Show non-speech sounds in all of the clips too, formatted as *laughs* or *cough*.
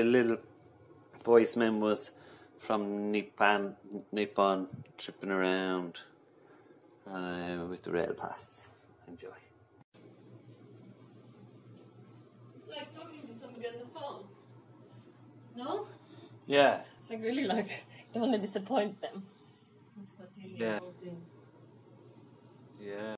a little voice memos from Nippon, Nippon tripping around uh, with the rail pass. Enjoy. It's like talking to somebody on the phone. No? Yeah. It's like really like don't want to disappoint them. Yeah. Yeah.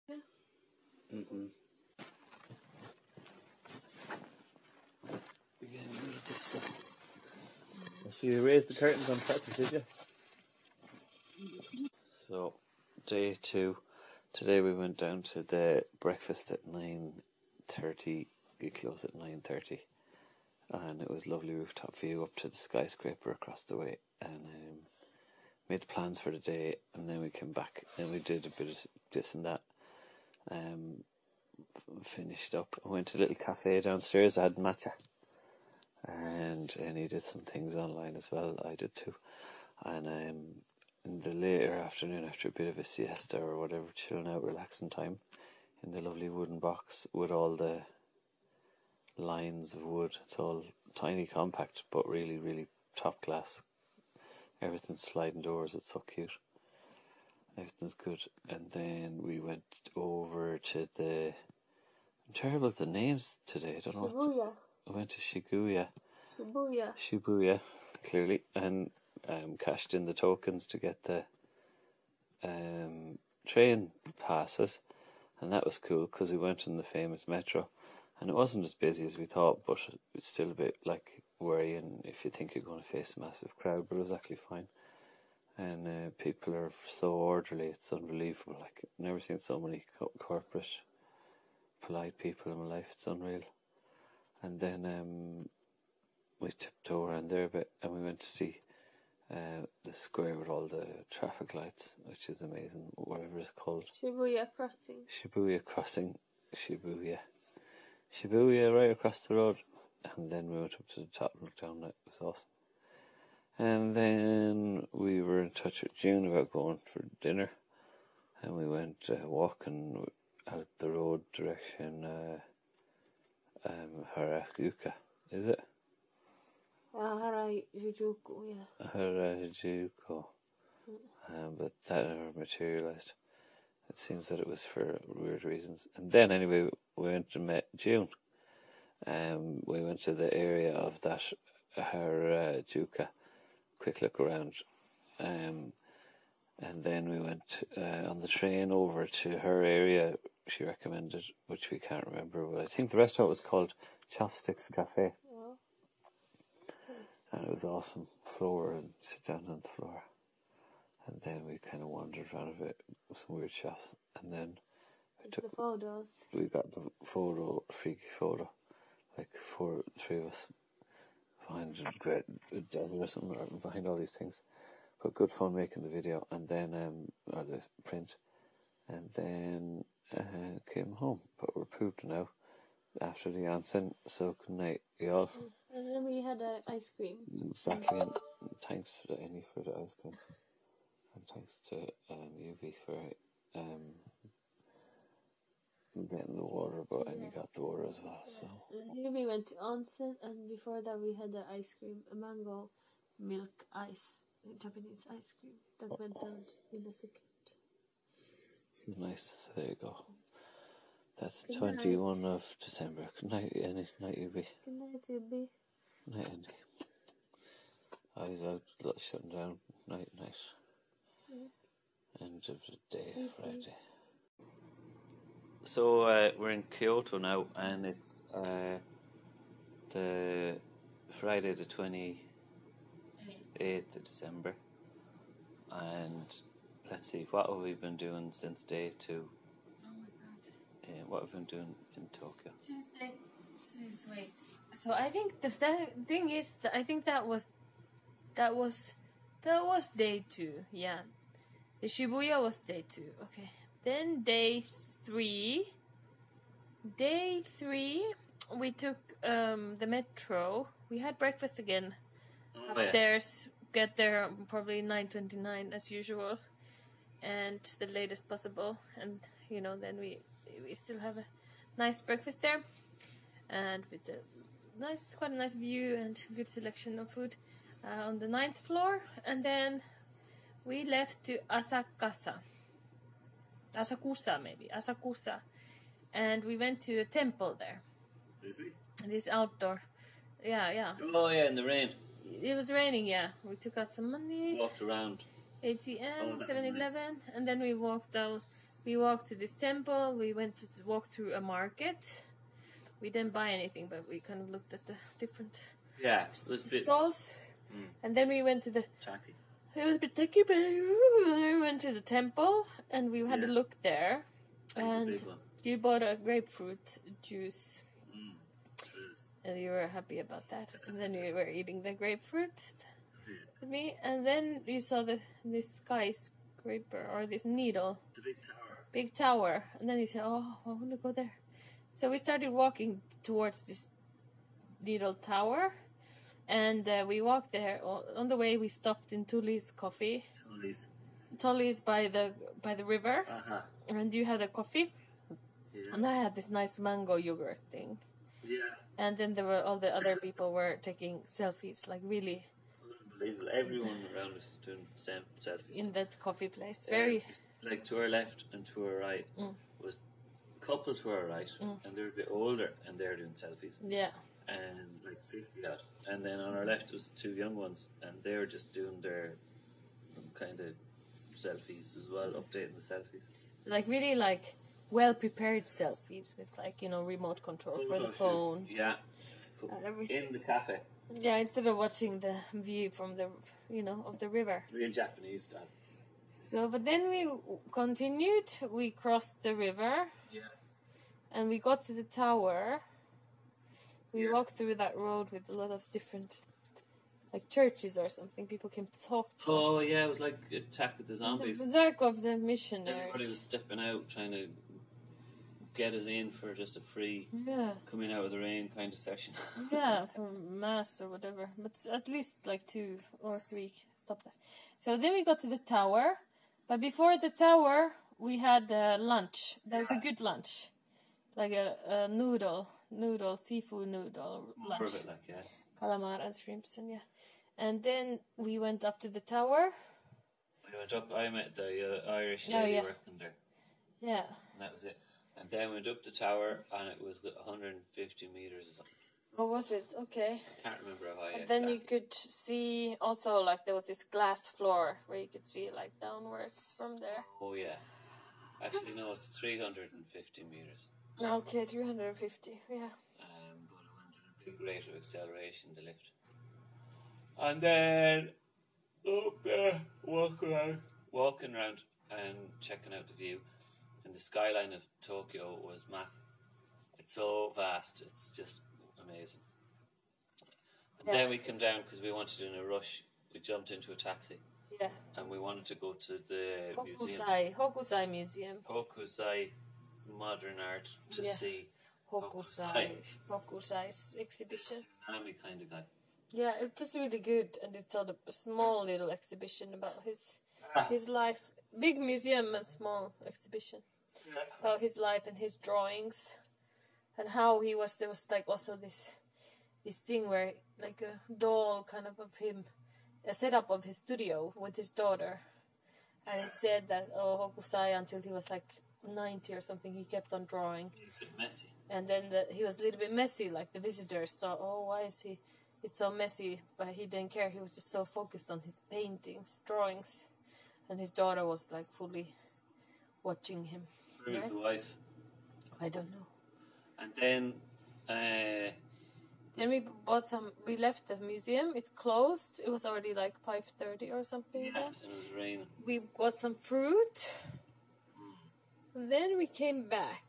So you raised the curtains on purpose, did you? So, day two. Today we went down to the breakfast at nine thirty. We closed at nine thirty, and it was lovely rooftop view up to the skyscraper across the way, and um, made the plans for the day, and then we came back and we did a bit of this and that. Um, finished up. I went to a little cafe downstairs. I had matcha, and and he did some things online as well. I did too, and um, in the later afternoon, after a bit of a siesta or whatever, chilling out, relaxing time, in the lovely wooden box with all the lines of wood. It's all tiny, compact, but really, really top class everything's sliding doors. It's so cute. Everything's good. And then we went over to the. I'm terrible at the names today. I don't know. To, I went to Shibuya, Shibuya. Shibuya, clearly, and um, cashed in the tokens to get the um, train passes, and that was cool because we went in the famous metro, and it wasn't as busy as we thought, but it's still a bit like worrying if you think you're going to face a massive crowd, but it was actually fine. And uh, people are so orderly; it's unbelievable. Like I've never seen so many co- corporate, polite people in my life. It's unreal. And then um, we tipped over around there a bit, and we went to see uh, the square with all the traffic lights, which is amazing. Whatever it's called, Shibuya crossing. Shibuya Crossing, Shibuya, Shibuya, right across the road. And then we went up to the top and looked down. That was awesome. And then we were in touch with June about going for dinner, and we went uh, walking out the road direction uh, um, Harajuku. Is it Harajuku, yeah. Harajuku? Um, but that never materialised. It seems that it was for weird reasons. And then anyway, we went and met June. Um, we went to the area of that Harajuku, quick look around. Um, and then we went uh, on the train over to her area she recommended, which we can't remember, but I think the restaurant was called Chopsticks Cafe. Oh. And it was awesome. Floor and sit down on the floor. And then we kind of wandered around a bit, some weird shops. And then we The took photos. we got the photo, freaky photo, like four, three of us behind a great devil or something, behind all these things. But good fun making the video, and then um, or the print, and then uh, came home. But we're pooped now after the onsen. So good night, y'all. And then we had uh, ice cream. Exactly, and thanks for the any for the ice cream, and thanks to um, Yubi for um getting the water, but and you got the water as well. So And we went to onsen, and before that we had the ice cream, a mango milk ice, Japanese ice cream that went down in a second. Nice. So there you go. That's the Good night. twenty one of December. Good night, Annie. Night, Yubi. Good night, Yubi. Night, Andy. Eyes out, lot shutting down. Night, night. End of the day, Sweet Friday. dreams. So uh, we're in Kyoto now, and it's uh, the Friday the twenty eighth of December, and let's see what have we been doing since day two. Oh my god. Uh, what have we been doing in Tokyo? Tuesday. Just wait. So I think the th- thing is, I think that was, that was, that was day two. Yeah, the Shibuya was day two. Okay, then day three. Day three, we took um, the metro. We had breakfast again upstairs. Get there probably nine twenty nine as usual, and the latest possible. And you know, then we we still have a nice breakfast there, and with a nice, quite a nice view and good selection of food uh, on the ninth floor. And then we left to Asakasa, Asakusa maybe, Asakusa, and we went to a temple there. Did we? This outdoor, yeah, yeah. Oh yeah, in the rain. It was raining, yeah. We took out some money, Walked around. ATM, that 7 Eleven, and then we walked down. We walked to this temple. We went to, to walk through a market. We didn't buy anything, but we kind of looked at the different Yeah, it was bit stalls. And then we went to the. It was a bit tacky, but *laughs* we went to the temple and we had a look there. That And you bought a grapefruit juice, Mm. And you were happy about that. And then we were eating the grapefruit me, and then we saw the this skyscraper or this needle, The big tower. big tower, and then he said, "Oh, I want to go there." So we started walking towards this needle tower, and uh, we walked there. On the way, we stopped in Tully's Coffee. Tully's. Tully's by the by the river, Uh huh. and you had a coffee, Yeah. and I had this nice mango yogurt thing. Yeah. And then there were all the other people were taking selfies, like really Unbelievable. Everyone around us doing sem- selfies. in that coffee place. Uh, Very like to our left and to our right Mm. was a couple to our right, and they're a bit older, and they're doing selfies, yeah. and like fifty odd. And then on our left was two young ones, and they're just doing their kind of selfies as well, updating the selfies. like really like well prepared selfies with like you know remote control for the shoot. phone. Yeah. And everything. In the cafe, Yeah, instead of watching the view from the you know of the river. real Japanese style. So, but then we continued. We crossed the river Yeah. and we got to the tower. We Yeah. walked through that road with a lot of different like churches or something. People came to talk to Oh us. yeah, it was like Attack with the Zombies. The Berserk of the missionaries. Everybody was stepping out, trying to get us in for just a free Yeah. coming out of the rain kind of session. *laughs* Yeah, for mass or whatever. But at least like two or three Stop us. So then we got to the tower. But before the tower, we had uh, lunch. That was a good lunch. Like a, a noodle, noodle, seafood noodle lunch. It, like yeah. Calamar and shrimps and yeah. And then we went up to the tower. We went up. I met the uh, Irish Oh, lady yeah. working there, Yeah. and that was it. And then we went up the tower, and it was 150 meters. Or something. What was it? Okay. I can't remember how high. And then you could see also like there was this glass floor where you could see like downwards from there. Oh yeah. Actually, no, it's 350 meters. Okay, 350. Yeah. Um, but it went at a big rate of acceleration, the lift. And then up there, walk around, walking around and checking out the view. And the skyline of Tokyo was massive. It's so vast, it's just amazing. And Yeah. then we came down because we wanted in a rush. We jumped into a taxi Yeah. and we wanted to go to the museum. Hokusai, Hokusai Museum. Hokusai Modern Art to Yeah. see Hokusai, Hokusai's exhibition. tsunami kind of guy. Yeah, it was really good, and it's a small little exhibition about his Ah. his life. Big museum, a small exhibition about his life and his drawings, and how he was. There was like also this this thing where like a doll kind of of him, a setup of his studio with his daughter, and it said that oh Hokusai until he was like ninety or something, he kept on drawing He's a bit messy. and then the, he was a little bit messy. Like the visitors thought, "Oh, why is he? It's so messy." But he didn't care. He was just so focused on his paintings, drawings, and his daughter was like fully watching him. Right. the wife? I don't know. And then, uh, Then we bought some. We left the museum. It closed. It was already like five thirty or something. yeah, and it was raining. we got some fruit. And then we came back.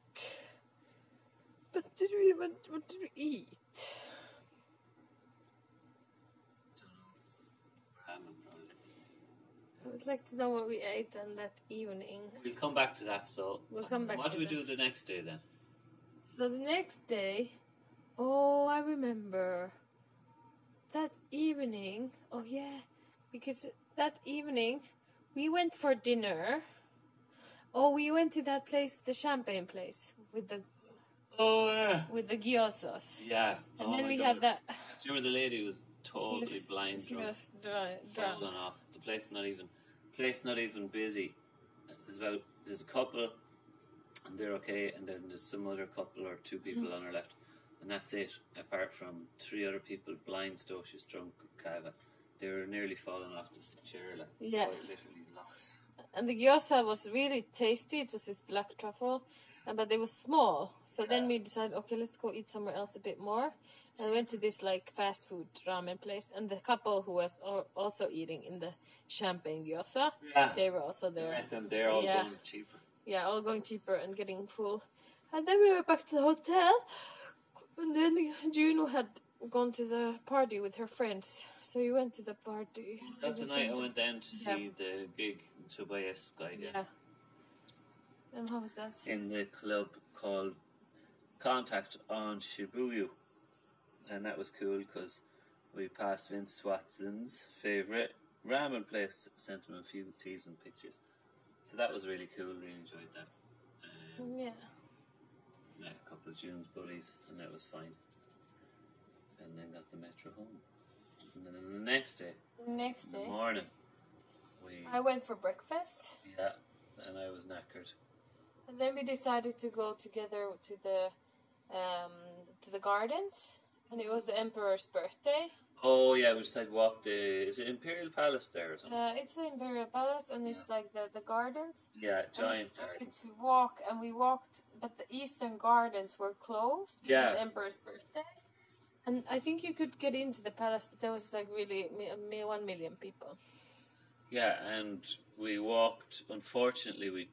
But did we? What, what did we eat? Would like to know what we ate on that evening. We'll come back to that. So, We'll come back What do we do the next day then? So the next day, oh, I remember that evening. Oh, yeah, because that evening we went for dinner. Oh, we went to that place, the champagne place, with the Oh yeah. with the gyozas. Yeah. And oh then we God. had that. Do you remember the lady who was totally *laughs* blind She drunk? was dry, drunk. falling off. The place not even place not even busy. There's about there's a couple and they're okay and then there's some other couple or two people Mm. on our left. And that's it. Apart from three other people blind stocious drunk cava. They were nearly falling off the chair like Yeah. literally lost. And the gyoza was really tasty. It was with black truffle, but they were small. So then we decided, okay, let's go eat somewhere else a bit more. And went to this like fast food ramen place. And the couple who was al- also eating in the champagne gyoza, Yeah. they were also there. Met them, they're all Yeah. going cheaper. Yeah, all going cheaper and getting full. And then we went back to the hotel. And then Juno had gone to the party with her friends. So we went to the party. That night I went down to see Yeah. the gig Tobias guy yeah. Yeah. And how was that? in the club called Contact on Shibuya, and that was cool because we passed Vince Watson's favorite ramen place, sent him a few teas and pictures. So that was really cool. Really enjoyed that. Um, Yeah. met a couple of June's buddies, and that was fine. And then got the metro home. And then the next day, Next the day, morning, we I went for breakfast. yeah, and I was knackered. And then we decided to go together to the um, to the gardens. And it was the emperor's birthday. Oh yeah, we decided to walk the. Is it Imperial Palace there or something? Uh, it's the imperial palace, and it's like the, the gardens. yeah, giant gardens. to walk, and we walked, but the eastern gardens were closed. because Yeah. of the emperor's birthday. And I think you could get into the palace, but there was like really one million people. Yeah, and we walked. Unfortunately, we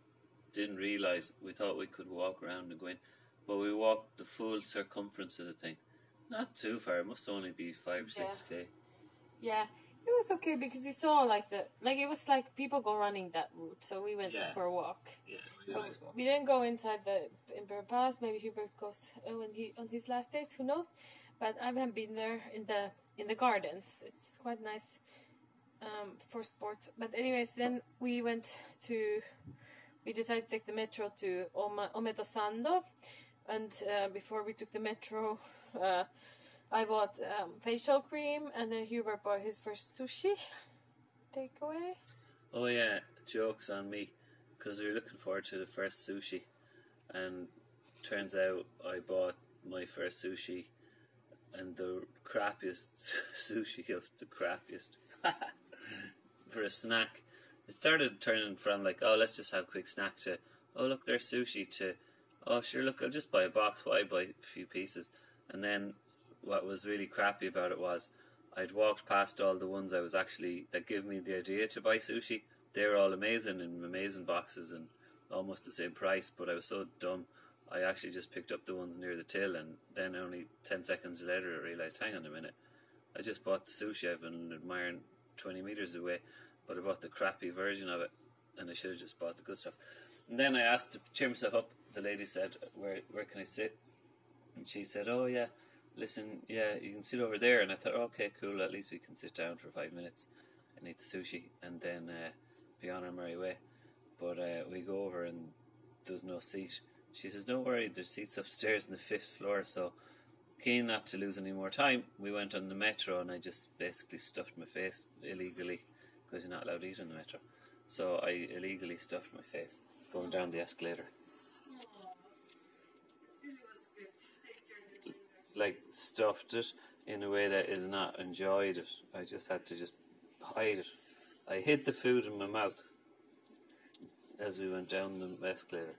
didn't realize. We thought we could walk around and go in, but we walked the full circumference of the thing. Not too far. It must only be five, six k. Yeah, it was okay because we saw like the like it was like people go running that route, so we went Yeah. for a walk. Yeah, nice walk. we didn't go inside the Imperial Palace. Maybe Hubert goes uh, when he on his last days. Who knows? But I haven't been there in the in the gardens. It's quite nice um, for sports. But anyways, then we went to. We decided to take the metro to Oma, Ometosando, and uh, before we took the metro, uh, I bought um, facial cream, and then Hubert bought his first sushi *laughs* takeaway. Oh yeah, jokes on me because we were looking forward to the first sushi, and turns out I bought my first sushi, and the crappiest *laughs* sushi of the crappiest *laughs* for a snack. It started turning from like, oh, let's just have a quick snack to, oh, look, there's sushi to, oh, sure, look, I'll just buy a box. Why buy a few pieces? And then what was really crappy about it was I'd walked past all the ones I was actually, that gave me the idea to buy sushi. They were all amazing in amazing boxes and almost the same price, but I was so dumb. I actually just picked up the ones near the till, and then only 10 seconds later, I realised, hang on a minute, I just bought the sushi I've been admiring 20 metres away, but I bought the crappy version of it, and I should have just bought the good stuff. And then I asked to cheer myself up. The lady said, "Where where can I sit?" And she said, "Oh yeah, listen, yeah, you can sit over there." And I thought, "Okay, cool. At least we can sit down for five minutes and eat the sushi, and then uh, be on our merry way." But uh, we go over and there's no seat. She says, "Don't worry, there's seats upstairs on the fifth floor." So keen not to lose any more time, we went on the metro, and I just basically stuffed my face illegally because you're not allowed to eat on the metro. So I illegally stuffed my face going down the escalator. Like stuffed it in a way that is not enjoyed it. I just had to just hide it. I hid the food in my mouth as we went down the escalator,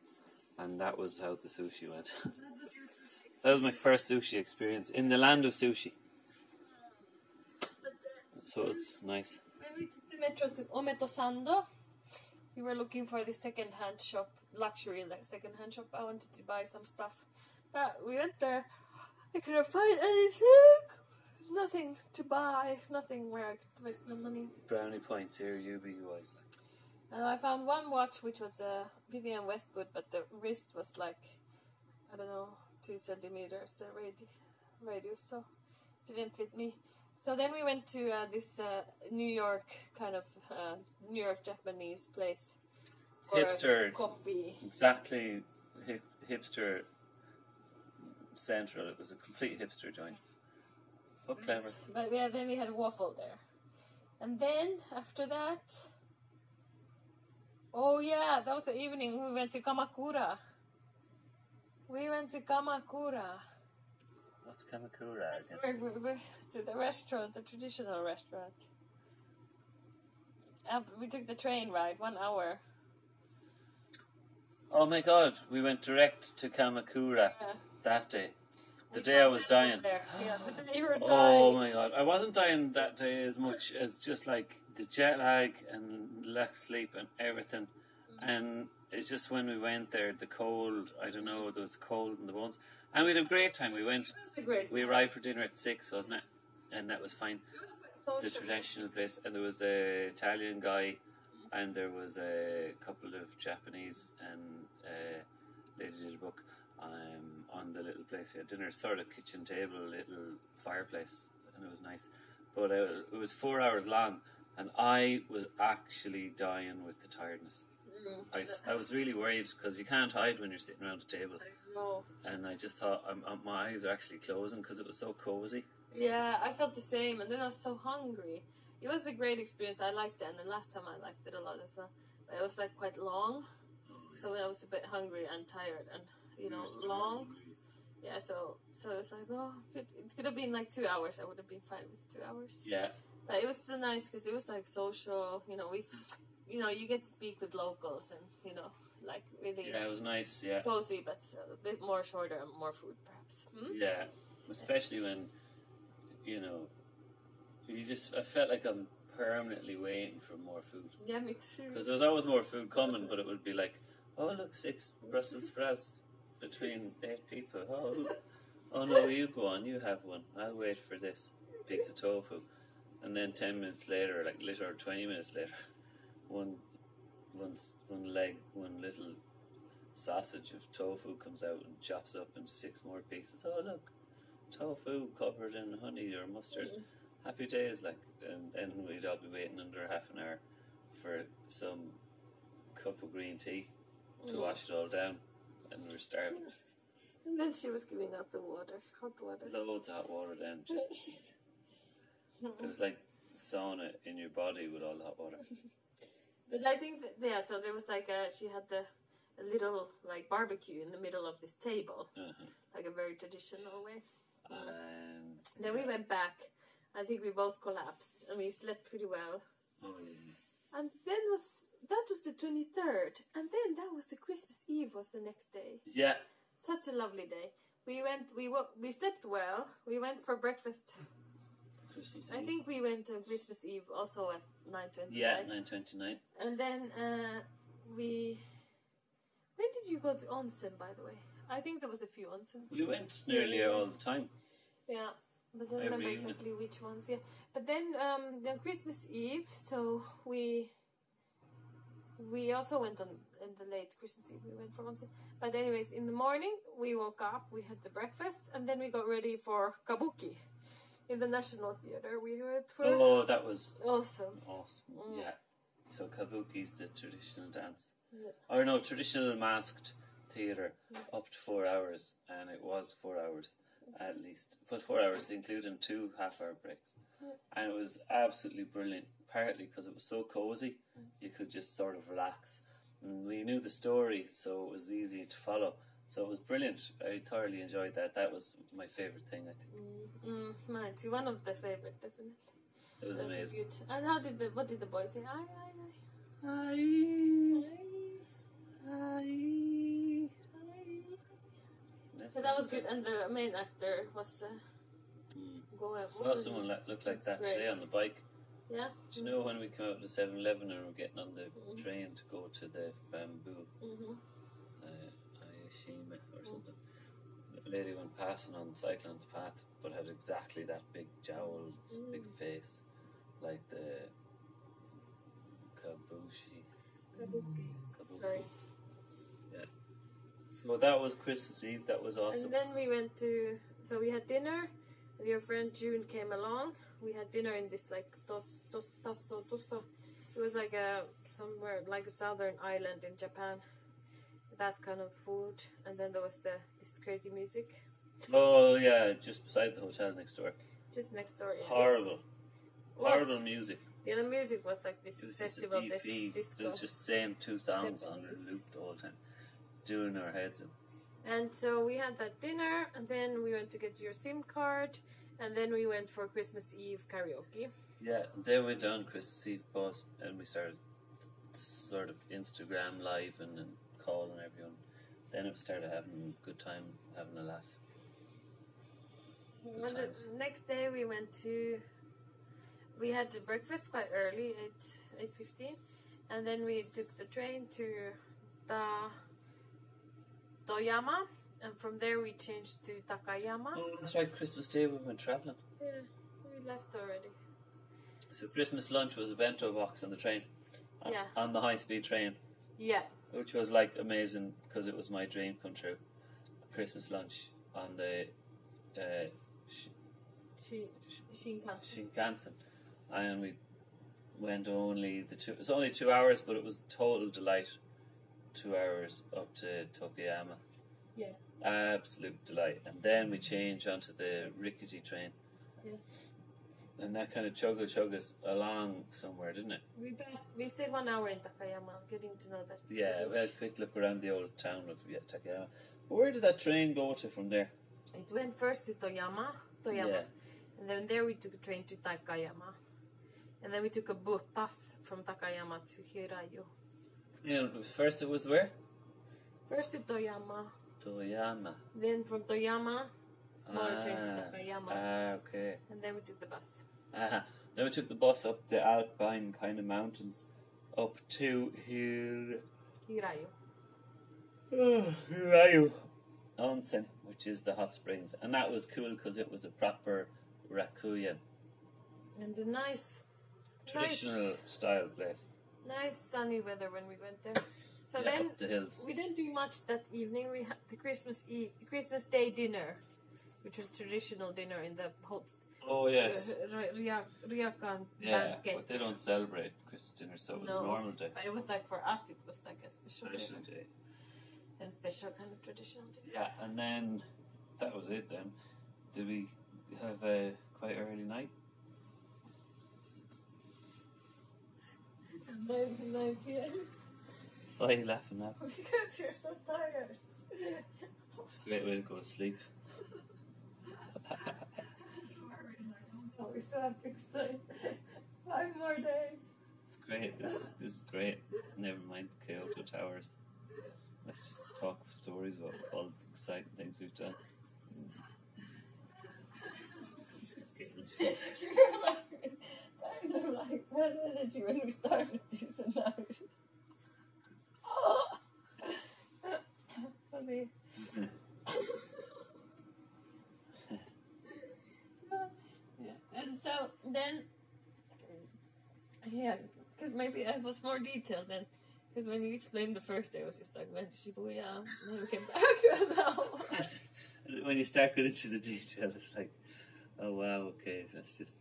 and that was how the sushi went. *laughs* that was my first sushi experience in the land of sushi. So it was nice. When we took the metro to Ometosando, we were looking for the second-hand shop, luxury like second-hand shop. I wanted to buy some stuff, but we went there. I couldn't find anything. Nothing to buy. Nothing where I could waste my money. Brownie points here, you be wise. And I found one watch which was a Vivienne Westwood, but the wrist was like I don't know two centimeters the radi- radius, so didn't fit me. So then we went to uh, this uh, New York kind of uh, New York Japanese place. Hipster. coffee. Exactly, hip, hipster central. It was a complete hipster joint. Oh, clever. But yeah, then we had a waffle there. And then after that, oh yeah, that was the evening we went to Kamakura. We went to Kamakura. What's Kamakura That's where we to the restaurant, the traditional restaurant. Up, we took the train ride, one hour. Oh my god, we went direct to Kamakura Yeah. That day. The We day I was dying. Yeah, the day you were Oh my god, I wasn't dying that day as much as just like the jet lag and lack sleep and everything. And it's just when we went there, the cold, I don't know, there was cold in the bones. And we had a great time. We went, a we arrived for dinner at six, wasn't it? And that was fine. The Social. traditional place, and there was a Italian guy, and there was a couple of Japanese, and uh, lady did a book um, on the little place we had dinner, sort of kitchen table, little fireplace, and it was nice. But uh, it was four hours long, and I was actually dying with the tiredness. I I was really worried because you can't hide when you're sitting around a table, No. and I just thought um, um, my eyes are actually closing because it was so cozy. Yeah, I felt the same, and then I was so hungry. It was a great experience. I liked it, and the last time I liked it a lot as well. But it was like quite long, so I was a bit hungry and tired, and you know, long. Yeah, so so it's like, oh, could, it could have been like two hours. I would have been fine with two hours. Yeah, But it was still nice because it was like social. You know, we, you know, you get to speak with locals, and you know, like really yeah, it was nice. Yeah. cozy, but a bit more shorter and more food, perhaps. Hmm? Yeah, especially when you know you just. I felt like I'm permanently waiting for more food Yeah, me too. because there was always more food coming, but it would be like, oh look, six Brussels sprouts between eight people. Oh, oh no, you go on, you have one. I'll wait for this piece of tofu, and then ten minutes later, like literally or twenty minutes later, *laughs* one, one, one leg, one little sausage of tofu comes out and chops up into six more pieces. Oh look, tofu covered in honey or mustard. Happy days, like, and then we'd all be waiting under half an hour for some cup of green tea to Mm. wash it all down, and we're starving. And then she was giving out the water, hot water. Loads of hot water then, *laughs* just it was like sauna in your body with all the hot water. *laughs* But I think that, yeah, so there was like a, she had the a little like barbecue in the middle of this table, Uh-huh. like a very traditional way. And Then we went back. I think we both collapsed and we slept pretty well. oh yeah, And then was that was the twenty third, and then that was the Christmas Eve was the next day. yeah, Such a lovely day. We went. We we slept well. We went for breakfast. Christmas I Eve. think we went on Christmas Eve also at nine twenty. yeah, nine twenty nine. And then uh, we. When did you go to onsen, by the way? I think there was a few onsen. We went nearly all the time. Yeah, but I don't remember exactly which ones. Yeah, but then um, then Christmas Eve, so we we also went on in the late Christmas Eve. We went for onsen. But anyways, in the morning we woke up, we had the breakfast, and then we got ready for kabuki in the National Theatre. We went for Oh, that was awesome. awesome. Mm. Yeah. So kabuki is the traditional dance. Yeah. Or no, traditional masked theatre up to four hours, and it was four hours at least. But four hours, including two half hour breaks. And it was absolutely brilliant, partly because it was so cozy, you could just sort of relax. And we knew the story, so it was easy to follow. So it was brilliant. I thoroughly enjoyed that. That was my favourite thing, I think. Mm, mine too. One of the favorite, definitely. It was That's amazing. good. And how did the what did the boys say? Aye, aye, Hi. So was good, and the main actor was uh, Mm. going. Saw someone that looked like that Great. today on the bike. Yeah. Do you know when we come out to 7 Eleven and we're getting on the train to go to the bamboo, hmm uh, Ayashima or something? A lady went passing on cycling the path but had exactly that big jowl, big face, like the Kabushi. Kabuki. Kabuki. Sorry. So that was Christmas Eve, that was awesome. And then we went to. So we had dinner. And your friend June came along. We had dinner in this like tos, tos, tasso, tosso. It was like a somewhere like a southern island in Japan. That kind of food, and then there was the this crazy music. Oh yeah, just beside the hotel next door. just next door. Yeah. Horrible, What? horrible music. Yeah, the music was like this It was just festival dis- EP. disco. It was just the same two songs on Japanese. loop the whole time, doing our heads in. And so we had that dinner, and then we went to get your SIM card, and then we went for Christmas Eve karaoke. Yeah, then we went on Christmas Eve bus and we started sort of Instagram live and, and calling everyone. Then it started having a good time, having a laugh. The next day we went to, we had the breakfast quite early, eight eight fifteen, and then we took the train to the Toyama, and from there we changed to Takayama. Oh, that's right, Christmas Day we went travelling. Yeah, we left already. So Christmas lunch was a bento box on the train. On, Yeah. on the high speed train, Yeah, which was like amazing because it was my dream come true. Christmas lunch on the uh, sh- she Shinkansen. Shinkansen, and we went only the two. It was only two hours, but it was total delight. Two hours up to Tokuyama, Yeah. absolute delight. And then we change onto the rickety train, Yeah. and that kind of chugga chug us along somewhere, didn't it? We passed, we stayed one hour in Takayama, getting to know that. Yeah, we had a quick look around the old town of yeah, Takayama. Where did that train go to from there? It went first to Toyama, Toyama, Yeah. and then there we took a train to Takayama, and then we took a bu- bus from Takayama to Hirayu. Yeah, first it was where? First to Toyama, Toyama. then from Toyama, smaller train to Ah, Takayama, ah, okay. and then we took the bus. Ah, then we took the bus up the Alpine kind of mountains up to here. Hirayu. Hirayu Onsen, which is the hot springs, and that was cool because it was a proper Rakuyan And a nice, traditional nice, style place. Nice sunny weather when we went there. So yeah, then the hills. we didn't do much that evening. We had the Christmas Eve, Christmas Day dinner, which was traditional dinner in the hot Oh yes, uh, Ria- Ryakan yeah, but they don't celebrate Christmas dinner, so it was No. a normal day. But it was like for us, it was like a special dinner day. and special kind of traditional dinner. Yeah, and then that was it. Then did we have a quite early night? Nine, nine p.m. Why are you laughing at? *laughs* because you're so tired. It's a great way to go to sleep. Oh, *laughs* we still have to explain. Five more days. It's great. This is, this is great. Never mind Kyoto Towers. Let's just talk stories about all the exciting things we've done. *laughs* kind of like that energy when we started this *laughs* and now. oh! Funny. yeah. And so then, yeah, because maybe I was more detailed then. Because when you explained the first day, I was just like, went to Shibuya, and then we came back. *laughs* now. *laughs* when you start going into the detail, it's like, oh wow, okay, let's just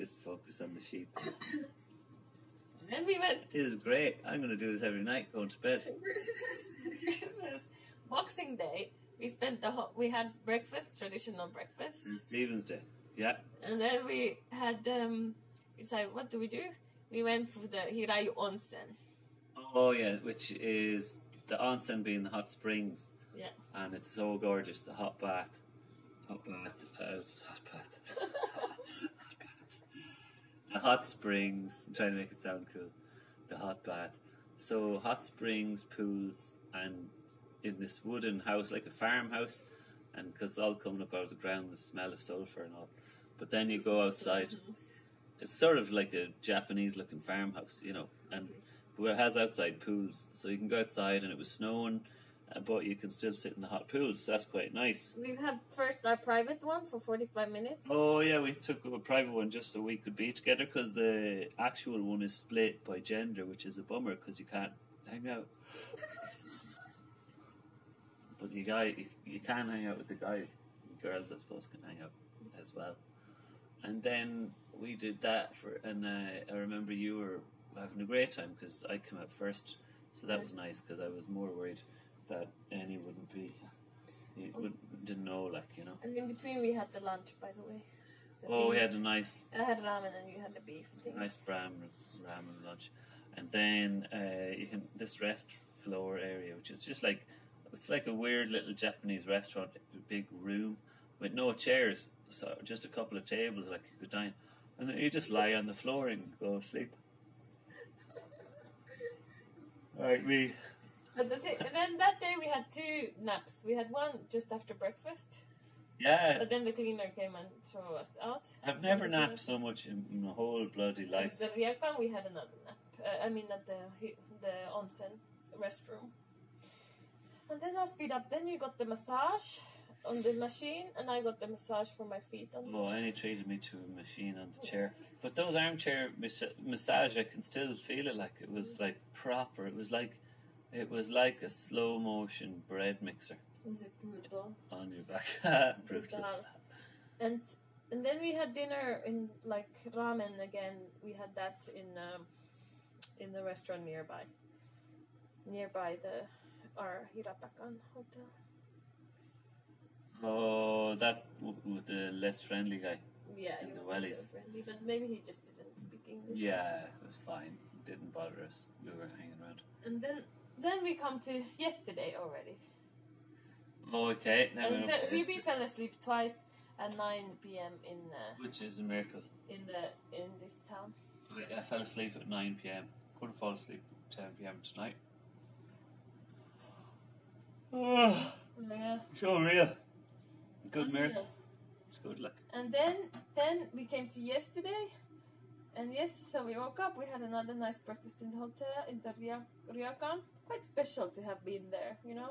just focus on the sheep. *coughs* And then we went This is great. I'm going to do this every night, going to bed. Christmas, *laughs* Christmas, Boxing Day. We spent the whole, we had breakfast, traditional breakfast, St. Stephen's Day. Yeah. and then we had um. We said, what do we do? We went for the Hirayu Onsen. Oh yeah, which is the onsen being the hot springs. Yeah. And it's so gorgeous. The hot bath, hot bath, uh, The hot springs. I'm trying to make it sound cool. The hot bath. So hot springs, pools, and in this wooden house, like a farmhouse, and because it's all coming up out of the ground, the smell of sulfur and all. But then you go outside. It's sort of like a Japanese-looking farmhouse, you know, and but it has outside pools, so you can go outside, and it was snowing, but you can still sit in the hot pools. So that's quite nice. We've had first our private one for 45 minutes. Oh yeah, we took a private one just so we could be together because the actual one is split by gender, which is a bummer because you can't hang out. *laughs* but you guy, you, you can hang out with the guys. Girls, I suppose, can hang out as well. And then we did that for, and uh, I remember you were having a great time because I came out first, so that was nice because I was more worried that Annie wouldn't be you wouldn't- didn't know, like you know. And in between we had the lunch, by the way. The Oh, we had a nice, I had ramen and you had the beef thing. nice ramen, ramen lunch, and then uh, you can this rest floor area, which is just like it's like a weird little Japanese restaurant, a big room with no chairs, so just a couple of tables, like you could dine, and then you just lie on the floor and go to sleep. *laughs* Like we, But the and then that day we had two naps. We had one just after breakfast, yeah, but then the cleaner came and threw us out. I've never napped so much in, my whole bloody life. At the Ryakan we had another nap. Uh, I mean at the the onsen restroom. And then I speed up. Then you got the massage on the machine, and I got the massage for my feet on the Oh, machine. Annie treated me to a machine on the chair. But those armchair mas- massage, I can still feel it like it was like proper. It was like it was like a slow motion bread mixer Was it brutal? on your back. *laughs* Brutal. And and then we had dinner in like ramen again. We had that in um, in the restaurant nearby, nearby the our Hiratakan hotel. Oh, that with the less friendly guy. Yeah, he was so friendly, but maybe he just didn't speak English. Yeah, it was fine. Didn't bother us. We were hanging around. And then then we come to yesterday already. Oh, okay. Now and fe- fell asleep twice at 9 p.m. in uh, which is a miracle. in the in this town. I I fell asleep at 9 p.m. Couldn't fall asleep at 10 p.m. tonight. Oh, *sighs* Yeah. so real. Good Unreal. miracle. It's good luck. And then then we came to yesterday, and yes, so we woke up. We had another nice breakfast in the hotel in the Ria- Ryakan. Quite special to have been there, you know.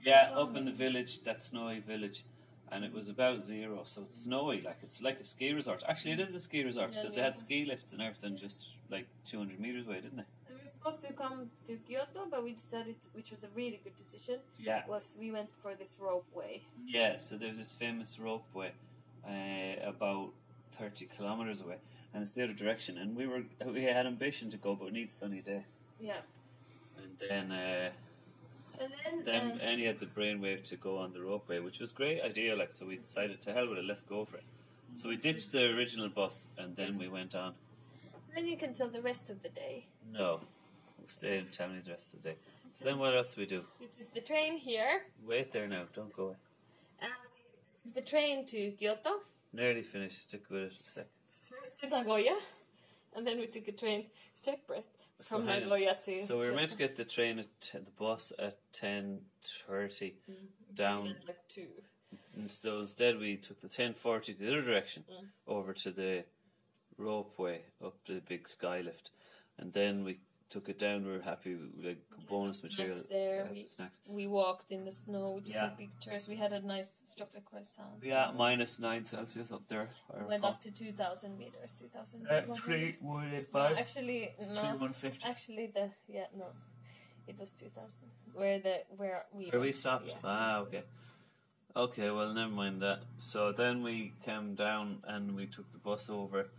Yeah, up in the village, that snowy village, and it was about zero, so it's snowy. Like it's like a ski resort. Actually, it is a ski resort Yeah, because they had ski lifts and everything just like 200 meters away, didn't they? We were supposed to come to Kyoto, but we decided, which was a really good decision, Yeah. was we went for this ropeway. Yeah, so there's this famous ropeway uh, about 30 kilometers away, and it's the other direction. And we were we had ambition to go, but it needs sunny day. Yeah. Then uh, And then, then um, Annie had the brainwave to go on the ropeway, which was a great idea. Like, so we decided to hell with it, let's go for it. So we ditched the original bus, and then we went on. then you can tell the rest of the day. No, we'll stay and tell me the rest of the day. So then what else do we do? We took the train here, Wait there now, don't go away. and we took the train to Kyoto. Nearly finished, stick with it a sec. First to Nagoya, and then we took a train separate So from hang on. Nagoya. So we were meant to get the train at t- the bus at ten thirty We down, did like two. and so instead we took the ten forty the other direction Mm. over to the ropeway up the big sky lift, and then we took it down. We were happy, with, like bonus material. snacks there. had We- We walked in the snow, we took Yeah. some pictures. We had a nice chocolate croissant. Yeah, minus nine Celsius up there. I Went recall. up to 2,000 meters. 2,000. Uh, three one eight No, five. actually, Three one fifty. Actually, the yeah no, it was 2,000. Where the where we Where we stopped? Yeah. Ah, okay. Okay, well, never mind that. So then we came down and we took the bus over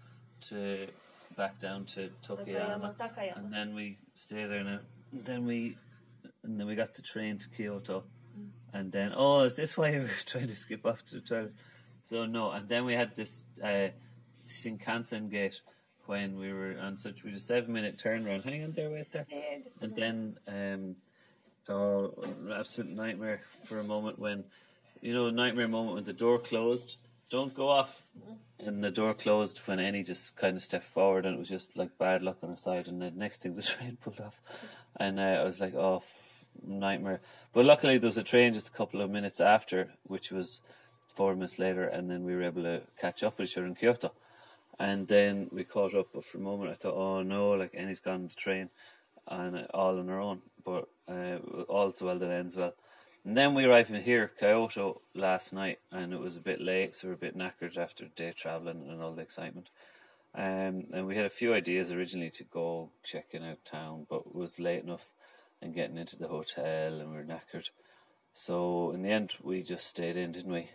to back down to Tokayama, Takayama, Takayama. and then we stay there. And then we, and then we got the train to Kyoto, Mm. and then oh, is this *laughs* why we were trying to skip off to the toilet? So no, and then we had this uh, Shinkansen gate when we were on such we had a seven minute turnaround. Hang on there, wait there. Yeah, And then, um, oh, absolute nightmare for a moment when, you know, nightmare moment when the door closed. Don't go off. And the door closed when Annie just kind of stepped forward, and it was just like bad luck on her side. And the next thing, the *laughs* train pulled off, and uh, I was like, "Oh, nightmare!" But luckily, there was a train just a couple of minutes after, which was four minutes later, and then we were able to catch up with each other in Kyoto. And then we caught up, but for a moment I thought, oh no, like Annie's gone on the train and all on her own. But uh, all's well that ends well. And then we arrived in here, Kyoto, last night, and it was a bit late, so we we're a bit knackered after day travelling and all the excitement. Um, and we had a few ideas originally to go checking out town, but it was late enough and getting into the hotel, and we were knackered. So in the end, we just stayed in, didn't we?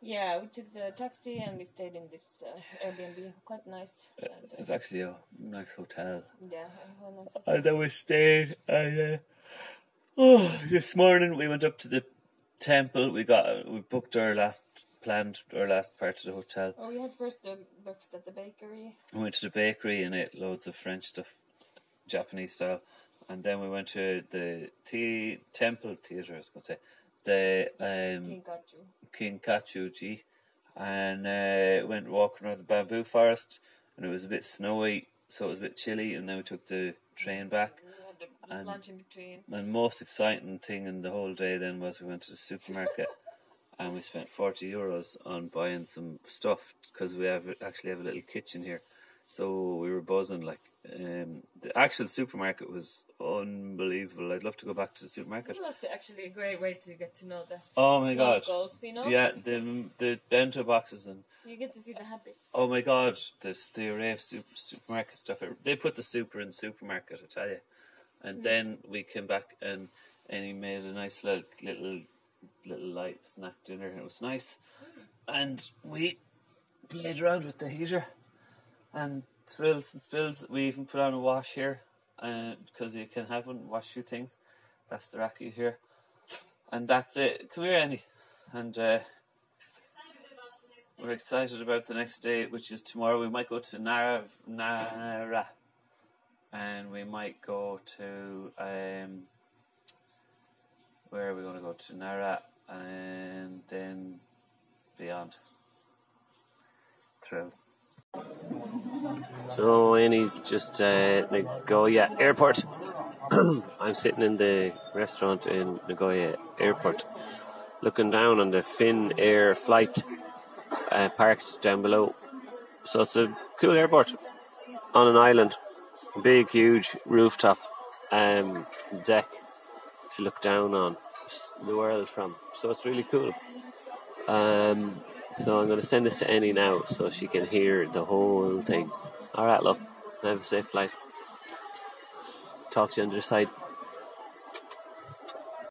Yeah, we took the taxi and we stayed in this uh, Airbnb. Quite nice. Uh, was actually a nice hotel. yeah, quite nice. And then we stayed. And uh, oh, this morning we went up to the temple. We got we booked our last planned our last part of the hotel. Oh, we had first the breakfast at the bakery. We went to the bakery and ate loads of French stuff, Japanese style, and then we went to the tea temple theater. I was going to say the um, Kinkachu. Kinkachuji, and uh, went walking around the bamboo forest, and it was a bit snowy, so it was a bit chilly, and then we took the train back. We had the And- lunch in between. And most exciting thing in the whole day then was we went to the supermarket *laughs* and we spent 40 euros on buying some stuff because we have actually have a little kitchen here. So we were buzzing like um, the actual supermarket was unbelievable. I'd love to go back to the supermarket. Well, that's actually a great way to get to know the Oh my god. locals, you know? Yeah, the the bento boxes and You get to see the habits. oh my god, the the array of super, supermarket stuff. They put the super in supermarket, I tell you. And hmm. then we came back and and he made a nice little little little light snack dinner. and It was nice, hmm. and we played around with the heater and spills and spills. We even put on a wash here, uh, because you can have one wash few things. That's the racky here, and that's it. Come here, Annie, and. uh we're excited about the next day, which is tomorrow. We might go to Nara, Nara, and we might go to um, where are we going to go to Nara, and then beyond. Thrills. So Annie's just uh, Nagoya Airport. *clears throat* I'm sitting in the restaurant in Nagoya Airport, looking down on the Finnair flight uh, parked down below. So it's a cool airport on an island, big, huge rooftop um, deck to look down on the world from. So it's really cool. Um, so I'm going to send this to Annie now so she can hear the whole thing. All right, love. Have a safe flight. Talk to you on the other side.